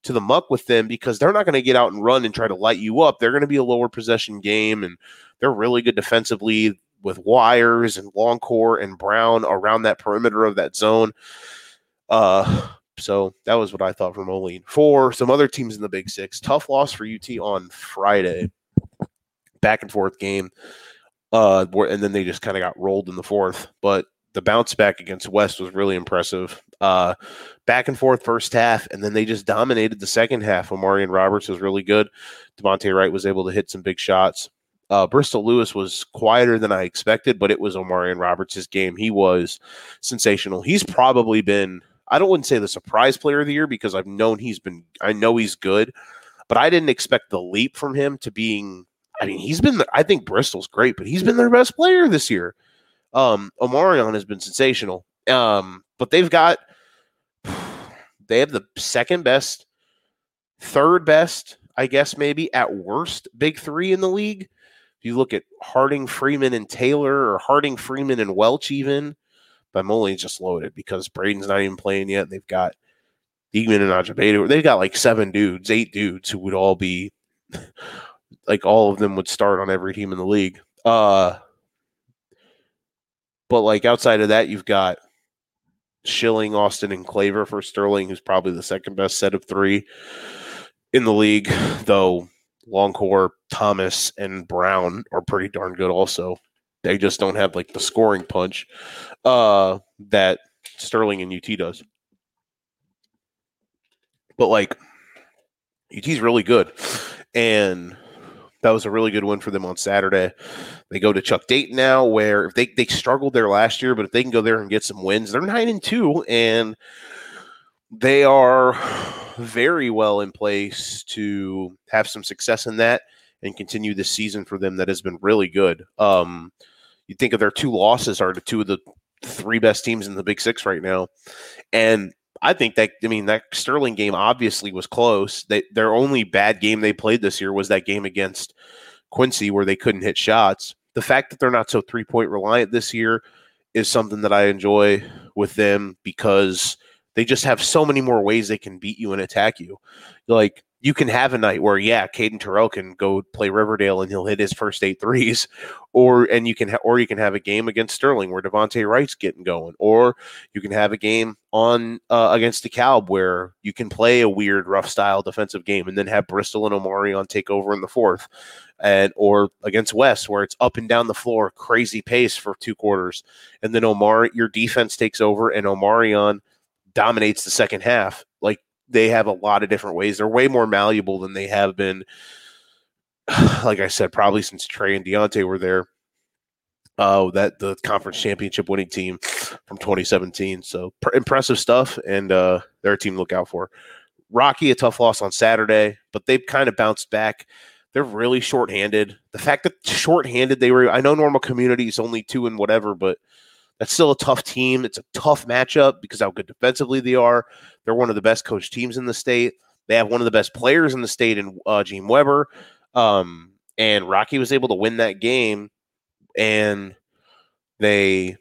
A: to the muck with them because they're not going to get out and run and try to light you up. They're going to be a lower possession game, and they're really good defensively with Wires and Longcore and Brown around that perimeter of that zone. Uh, so that was what I thought from Moline. For some other teams in the Big Six, tough loss for UT on Friday. back and forth game. Uh, and then they just kind of got rolled in the fourth. But the bounce back against West was really impressive. Uh, back and forth first half, and then they just dominated the second half. Omarion Roberts was really good. Devontae Wright was able to hit some big shots. Uh, Bristol Lewis was quieter than I expected, but it was Omarion Roberts' game. He was sensational. He's probably been, I don't wouldn't say the surprise player of the year because I've known he's been, I know he's good, but I didn't expect the leap from him to being, I mean, he's been, I think Bristol's great, but he's been their best player this year. Um, Omarion has been sensational. Um, but they've got <sighs> they have the second best, third best, I guess maybe at worst, big three in the league. If you look at Harding, Freeman, and Taylor, or Harding, Freeman, and Welch, even, but Moline's just loaded because Braden's not even playing yet. They've got Diekman and Ajabedo. They've got like seven dudes, eight dudes who would all be <laughs> like all of them would start on every team in the league. Uh but like outside of that, you've got Schilling, Austin, and Claver for Sterling, who's probably the second best set of three in the league, though Longcore, Thomas, and Brown are pretty darn good also. They just don't have like the scoring punch uh, that Sterling and UT does. But like UT's really good. And that was a really good win for them on Saturday. They go to Chuck Dayton now, where if they they struggled there last year, but if they can go there and get some wins, they're nine and two, and they are very well in place to have some success in that and continue this season for them that has been really good. Um, you think of their two losses are the two of the three best teams in the Big Six right now, and I think that I mean that Sterling game obviously was close. They, their only bad game they played this year was that game against Quincy where they couldn't hit shots. The fact that they're not so three point reliant this year is something that I enjoy with them because they just have so many more ways they can beat you and attack you. Like you can have a night where yeah, Caden Terrell can go play Riverdale and he'll hit his first eight threes, <laughs> or and you can ha- or you can have a game against Sterling where Devontae Wright's getting going, or you can have a game on uh, against DeKalb where you can play a weird rough style defensive game and then have Bristol and Omarion take over in the fourth, and or against West where it's up and down the floor, crazy pace for two quarters, and then Omar your defense takes over and Omarion dominates the second half. Like they have a lot of different ways. They're way more malleable than they have been. <sighs> Like I said, probably since Trey and Deontay were there. Oh, uh, that the conference championship winning team from 2017. So pr- impressive stuff, and uh, they're a team to look out for. Rocky, a tough loss on Saturday, but they've kind of bounced back. They're really shorthanded. The fact that shorthanded they were, I know normal community is only two and whatever, but that's still a tough team. It's a tough matchup because how good defensively they are. They're one of the best coached teams in the state. They have one of the best players in the state in uh, Gene Weber. Um, and Rocky was able to win that game, and they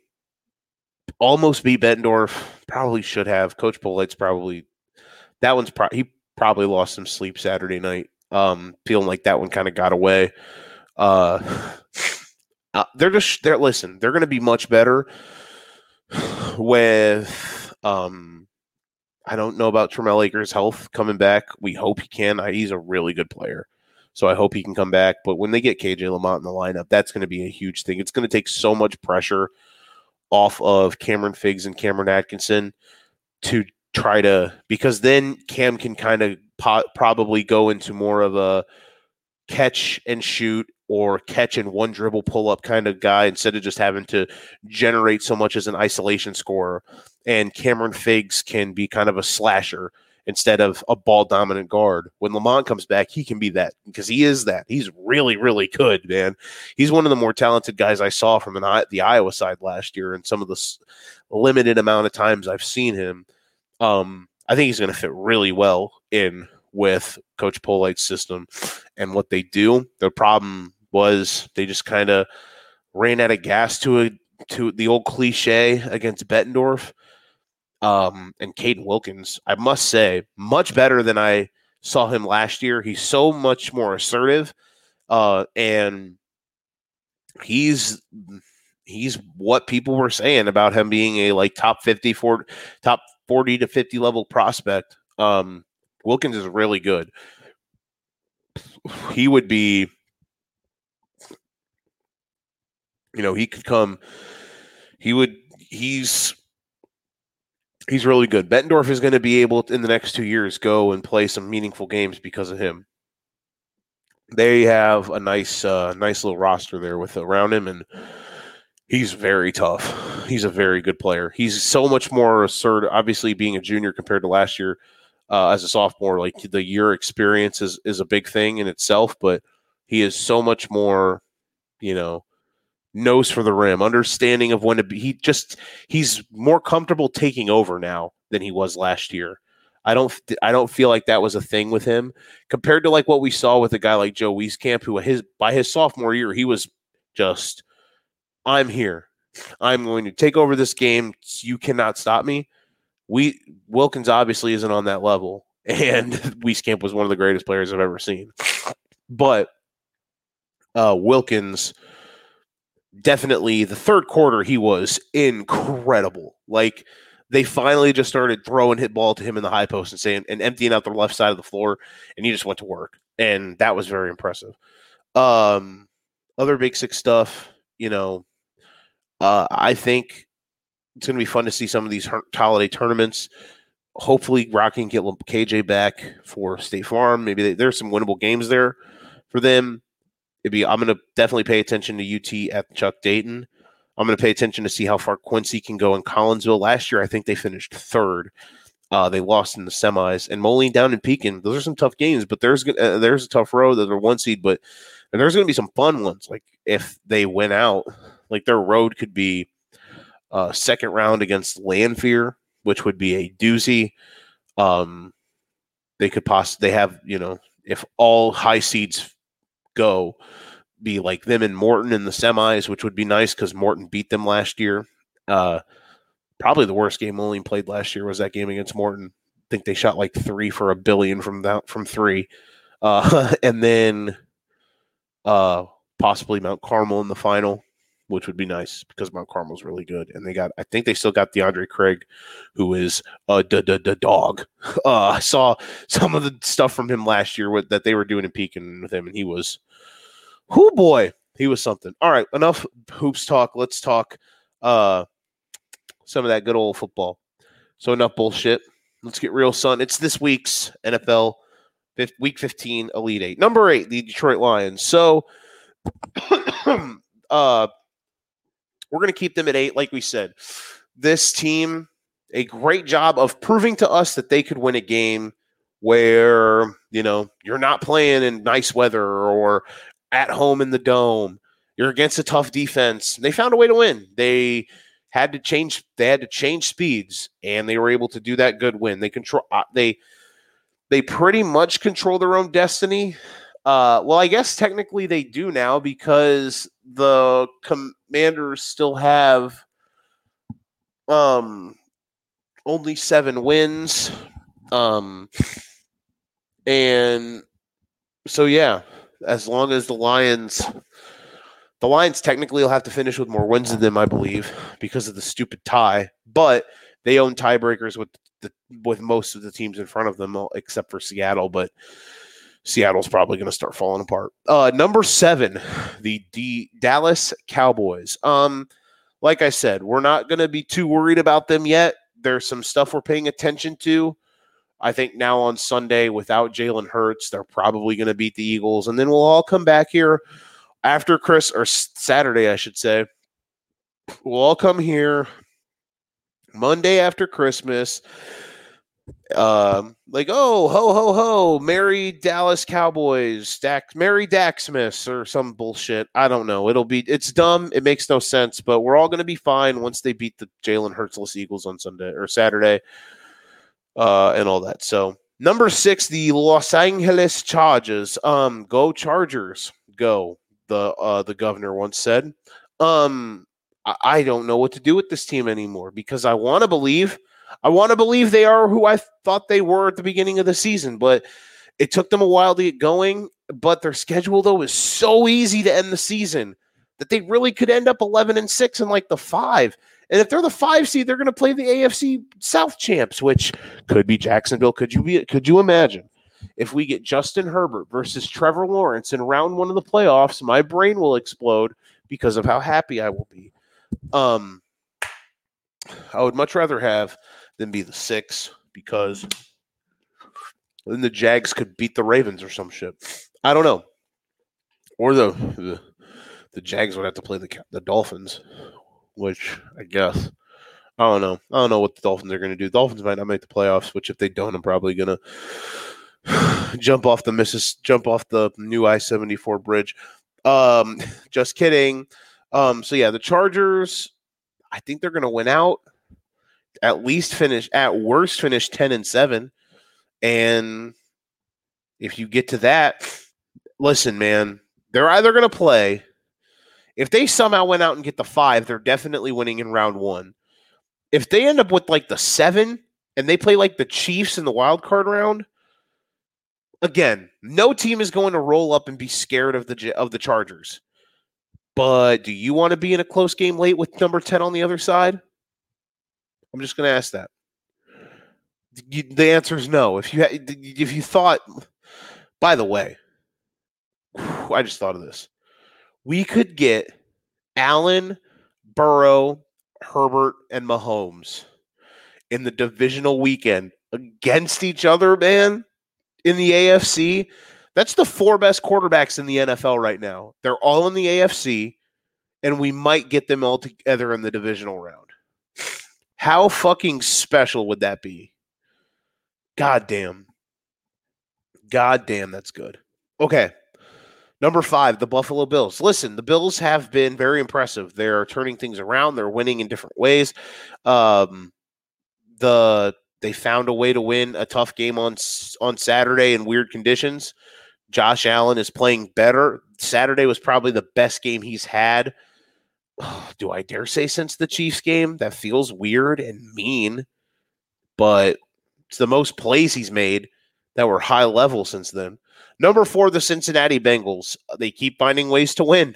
A: almost beat Bettendorf. Probably should have. Coach Polite's probably that one's pro- he probably lost some sleep Saturday night. Um, feeling like that one kind of got away. Uh, uh, they're just they're listen. They're going to be much better with um. I don't know about Tremel Akers' health coming back. We hope he can. He's a really good player. So I hope he can come back. But when they get KJ Lamont in the lineup, that's going to be a huge thing. It's going to take so much pressure off of Cameron Figs and Cameron Atkinson to try to because then Cam can kind of po- probably go into more of a catch and shoot or catch and one dribble pull up kind of guy instead of just having to generate so much as an isolation scorer. And Cameron Figs can be kind of a slasher instead of a ball dominant guard. When Lamont comes back, he can be that because he is that. He's really, really good, man. He's one of the more talented guys I saw from an, the Iowa side last year, and some of the limited amount of times I've seen him. Um, I think he's going to fit really well in with Coach Polite's system and what they do. The problem was they just kind of ran out of gas to a to the old cliche against Bettendorf. Um, and Caden Wilkins, I must say, much better than I saw him last year. He's so much more assertive, uh, and he's he's what people were saying about him being a like top 50 for top 40 to 50 level prospect. Um, Wilkins is really good. He would be You know, he could come. He would. He's he's really good. Bettendorf is going to be able to, in the next two years go and play some meaningful games because of him. They have a nice, uh, nice little roster there with around him, and he's very tough. He's a very good player. He's so much more assertive. Obviously, being a junior compared to last year uh, as a sophomore, like the year experience is is a big thing in itself, but he is so much more, you know, nose for the rim, understanding of when to be. He just he's more comfortable taking over now than he was last year. I don't I don't feel like that was a thing with him compared to like what we saw with a guy like Joe Wieskamp, who his by his sophomore year he was just I'm here. I'm going to take over this game. You cannot stop me. We Wilkins obviously isn't on that level, <laughs> and Wieskamp was one of the greatest players I've ever seen. But uh, Wilkins definitely the third quarter he was incredible. Like they finally just started throwing hit ball to him in the high post and saying and emptying out the left side of the floor, and he just went to work, and that was very impressive. Um, other big six stuff, you know, uh, I think it's going to be fun to see some of these holiday tournaments. Hopefully, Rocky get KJ back for State Farm. Maybe they, there's some winnable games there for them it'd be I'm going to definitely pay attention to UT at Chuck Dayton. I'm going to pay attention to see how far Quincy can go in Collinsville. Last year, I think they finished third. Uh, they lost in the semis, and Moline down in Pekin. Those are some tough games, but there's uh, there's a tough road. They're one seed, but and there's going to be some fun ones. Like if they win out, like their road could be uh, second round against Lanphier, which would be a doozy. Um, they could possibly they have you know if all high seeds go be like them and Morton in the semis, which would be nice because Morton beat them last year. Uh, probably the worst game Moline played last year was that game against Morton. I think they shot like three for a billion from that from three, uh, <laughs> and then uh, possibly Mount Carmel in the final, which would be nice because Mount Carmel's really good, and they got I think they still got DeAndre Craig, who is a the dog. <laughs> Uh, I saw some of the stuff from him last year with, that they were doing in Pekin with him, and he was Whoo boy, he was something. All right, enough hoops talk. Let's talk uh some of that good old football. So enough bullshit. Let's get real, son. It's this week's NFL week 15 Elite Eight. Number eight, the Detroit Lions. So <coughs> uh we're gonna keep them at eight, like we said. This team, a great job of proving to us that they could win a game where you know you're not playing in nice weather or at home in the dome. You're against a tough defense. They found a way to win. They had to change. They had to change speeds, and they were able to do that. Good win. They control. Uh, they they pretty much control their own destiny. Uh, well, I guess technically they do now because the Commanders still have um only seven wins. Um, and so yeah, as long as the Lions the Lions technically will have to finish with more wins than them, I believe, because of the stupid tie. But they own tiebreakers with the with most of the teams in front of them, except for Seattle. But Seattle's probably going to start falling apart. Uh, number seven, the D- Dallas Cowboys. Um, like I said, we're not going to be too worried about them yet. There's some stuff we're paying attention to. I think now on Sunday, without Jalen Hurts, they're probably going to beat the Eagles. And then we'll all come back here after Chris, or Saturday, I should say. We'll all come here Monday after Christmas. Um, like, oh, ho, ho, ho, Merry Dallas Cowboys, Dak, Merry Daxmas, or some bullshit. I don't know. It'll be, it's dumb. It makes no sense, but we're all going to be fine once they beat the Jalen Hurtsless Eagles on Sunday or Saturday uh, and all that. So number six, the Los Angeles Chargers. Um, go Chargers, go. The uh, the governor once said. Um, I, I don't know what to do with this team anymore because I want to believe, I want to believe they are who I thought they were at the beginning of the season, but it took them a while to get going. But their schedule though is so easy to end the season that they really could end up 11 and 6 in like the five. And if they're the five seed, they're going to play the AFC South champs, which could be Jacksonville. Could you be? Could you imagine if we get Justin Herbert versus Trevor Lawrence in round one of the playoffs? My brain will explode because of how happy I will be. Um, I would much rather have than be the six because then the Jags could beat the Ravens or some shit. I don't know, or the the, the Jags would have to play the the Dolphins, which I guess I don't know. I don't know what the Dolphins are going to do. Dolphins might not make the playoffs, which if they don't, I'm probably going <sighs> to jump off the Missis, jump off the new I seventy four bridge. Um, <laughs> just kidding. Um, so yeah, the Chargers. I think they're going to win out. At least finish at worst finish ten and seven, and if you get to that, listen, man, they're either going to play. If they somehow went out and get the five, they're definitely winning in round one. If they end up with like the seven and they play like the Chiefs in the wild card round, again, no team is going to roll up and be scared of the of the Chargers. But do you want to be in a close game late with number 10 on the other side? I'm just going to ask that. The answer is no. If you if you thought by the way, I just thought of this. We could get Allen, Burrow, Herbert, and Mahomes in the divisional weekend against each other, man, in the AFC. That's the four best quarterbacks in the NFL right now. They're all in the AFC, and we might get them all together in the divisional round. How fucking special would that be? God damn. God damn, that's good. Okay. Number five, the Buffalo Bills. Listen, the Bills have been very impressive. They're turning things around. They're winning in different ways. Um, the they found a way to win a tough game on on Saturday in weird conditions. Josh Allen is playing better. Saturday was probably the best game he's had. <sighs> do I dare say since the Chiefs game? That feels weird and mean, but it's the most plays he's made that were high level since then. Number four, the Cincinnati Bengals. They keep finding ways to win.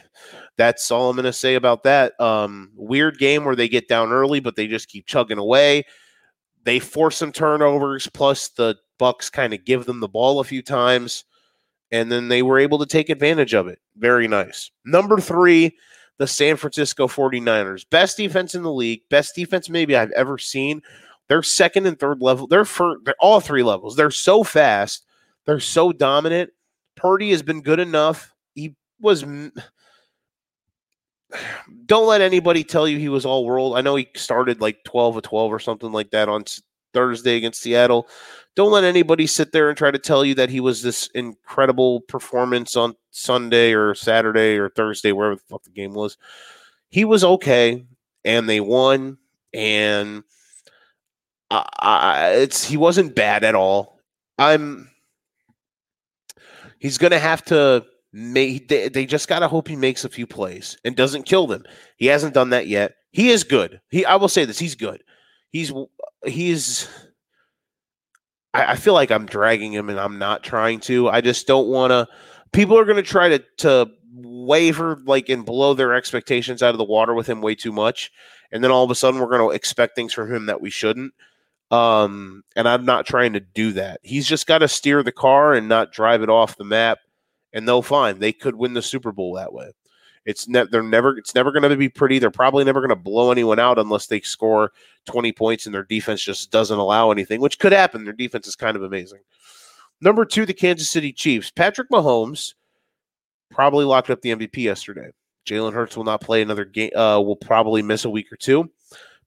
A: That's all I'm going to say about that. Um, weird game where they get down early, but they just keep chugging away. They force some turnovers, plus the Bucs kind of give them the ball a few times, and then they were able to take advantage of it. Very nice. Number three, the San Francisco 49ers. Best defense in the league, best defense maybe I've ever seen. They're second and third level. They're for they're all three levels. They're so fast. They're so dominant. Purdy has been good enough. He was. <sighs> Don't let anybody tell you he was all world. I know he started like 12 of 12 or something like that on Thursday against Seattle. Don't let anybody sit there and try to tell you that he was this incredible performance on Sunday or Saturday or Thursday, wherever the fuck the game was. He was okay, and they won, and I, it's he wasn't bad at all. I'm he's to have to make they, they just got to hope he makes a few plays and doesn't kill them. He hasn't done that yet. He is good. He I will say this, he's good. He's he's I, I feel like I'm dragging him and I'm not trying to. I just don't want to people are going to try to to waver like and blow their expectations out of the water with him way too much and then all of a sudden we're going to expect things from him that we shouldn't um, and I'm not trying to do that. He's just got to steer the car and not drive it off the map, and they'll find they could win the Super Bowl that way. It's ne- they're never it's never going to be pretty. They're probably never going to blow anyone out unless they score 20 points and their defense just doesn't allow anything, which could happen. Their defense is kind of amazing. Number two, the Kansas City Chiefs. Patrick Mahomes probably locked up the MVP yesterday. Jalen Hurts will not play another game. Uh, will probably miss a week or two.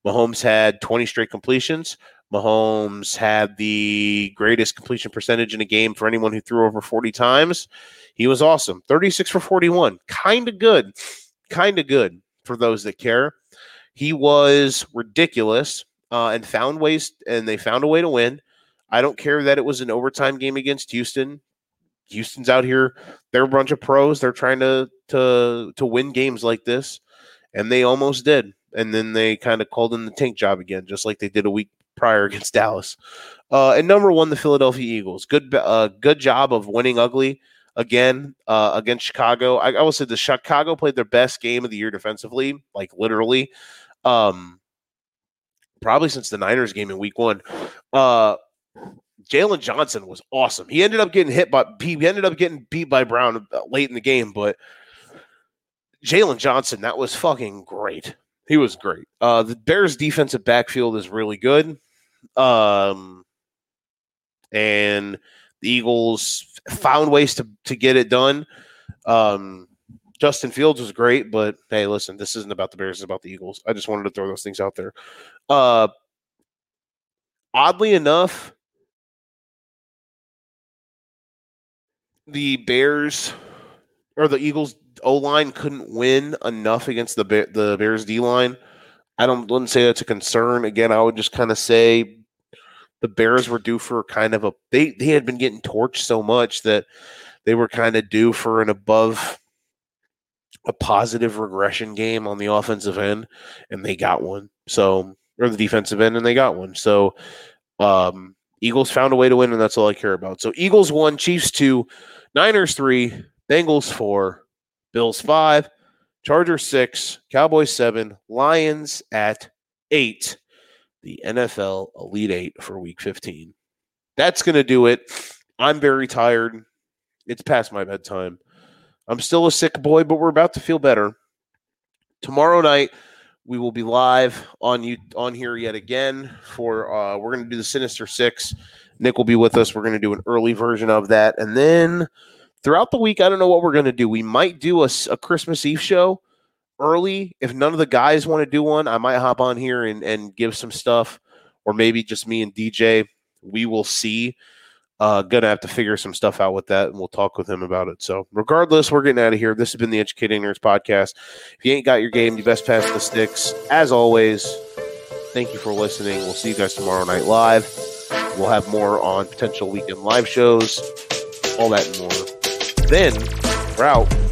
A: Mahomes had 20 straight completions. Mahomes had the greatest completion percentage in a game for anyone who threw over 40 times. He was awesome. 36 for 41. Kind of good. Kind of good for those that care. He was ridiculous uh, and found ways, and they found a way to win. I don't care that it was an overtime game against Houston. Houston's out here. They're a bunch of pros. They're trying to to to win games like this, and they almost did. And then they kind of called in the tank job again, just like they did a week prior against Dallas. Uh, and number one, the Philadelphia Eagles. Good, uh, good job of winning ugly again uh, against Chicago. I, I will say the Chicago played their best game of the year defensively, like literally, um, probably since the Niners game in Week One. Uh, Jaylon Johnson was awesome. He ended up getting hit by he ended up getting beat by Brown uh, late in the game, but Jaylon Johnson, that was fucking great. He was great. Uh, the Bears' defensive backfield is really good. Um, and the Eagles found ways to, to get it done. Um, Justin Fields was great, but hey, listen, this isn't about the Bears, it's about the Eagles. I just wanted to throw those things out there. Uh, oddly enough, the Bears or the Eagles O line couldn't win enough against the the Bears D line. I don't wouldn't say that's a concern. Again, I would just kind of say the Bears were due for kind of a they they had been getting torched so much that they were kind of due for an above a positive regression game on the offensive end, and they got one. So or the defensive end, and they got one. So um, Eagles found a way to win, and that's all I care about. So Eagles one, Chiefs two, Niners three, Bengals four, Bills five, Chargers six, Cowboys seven, Lions at eight. The NFL Elite Eight for Week 15. That's going to do it. I'm very tired. It's past my bedtime. I'm still a sick boy, but we're about to feel better. Tomorrow night, we will be live on you on here yet again for uh we're going to do the Sinister 6. Nick will be with us. We're going to do an early version of that. And then throughout the week, I don't know what we're going to do. We might do a, a, Christmas Eve show early. If none of the guys want to do one, I might hop on here and, and give some stuff, or maybe just me and DJ. We will see. Uh, gonna have to figure some stuff out with that, and we'll talk with him about it. So, regardless, we're getting out of here. This has been the Educating Nerds podcast. If you ain't got your game, you best pass the sticks. As always, thank you for listening. We'll see you guys tomorrow night live. We'll have more on potential weekend live shows, all that and more. Then we're out.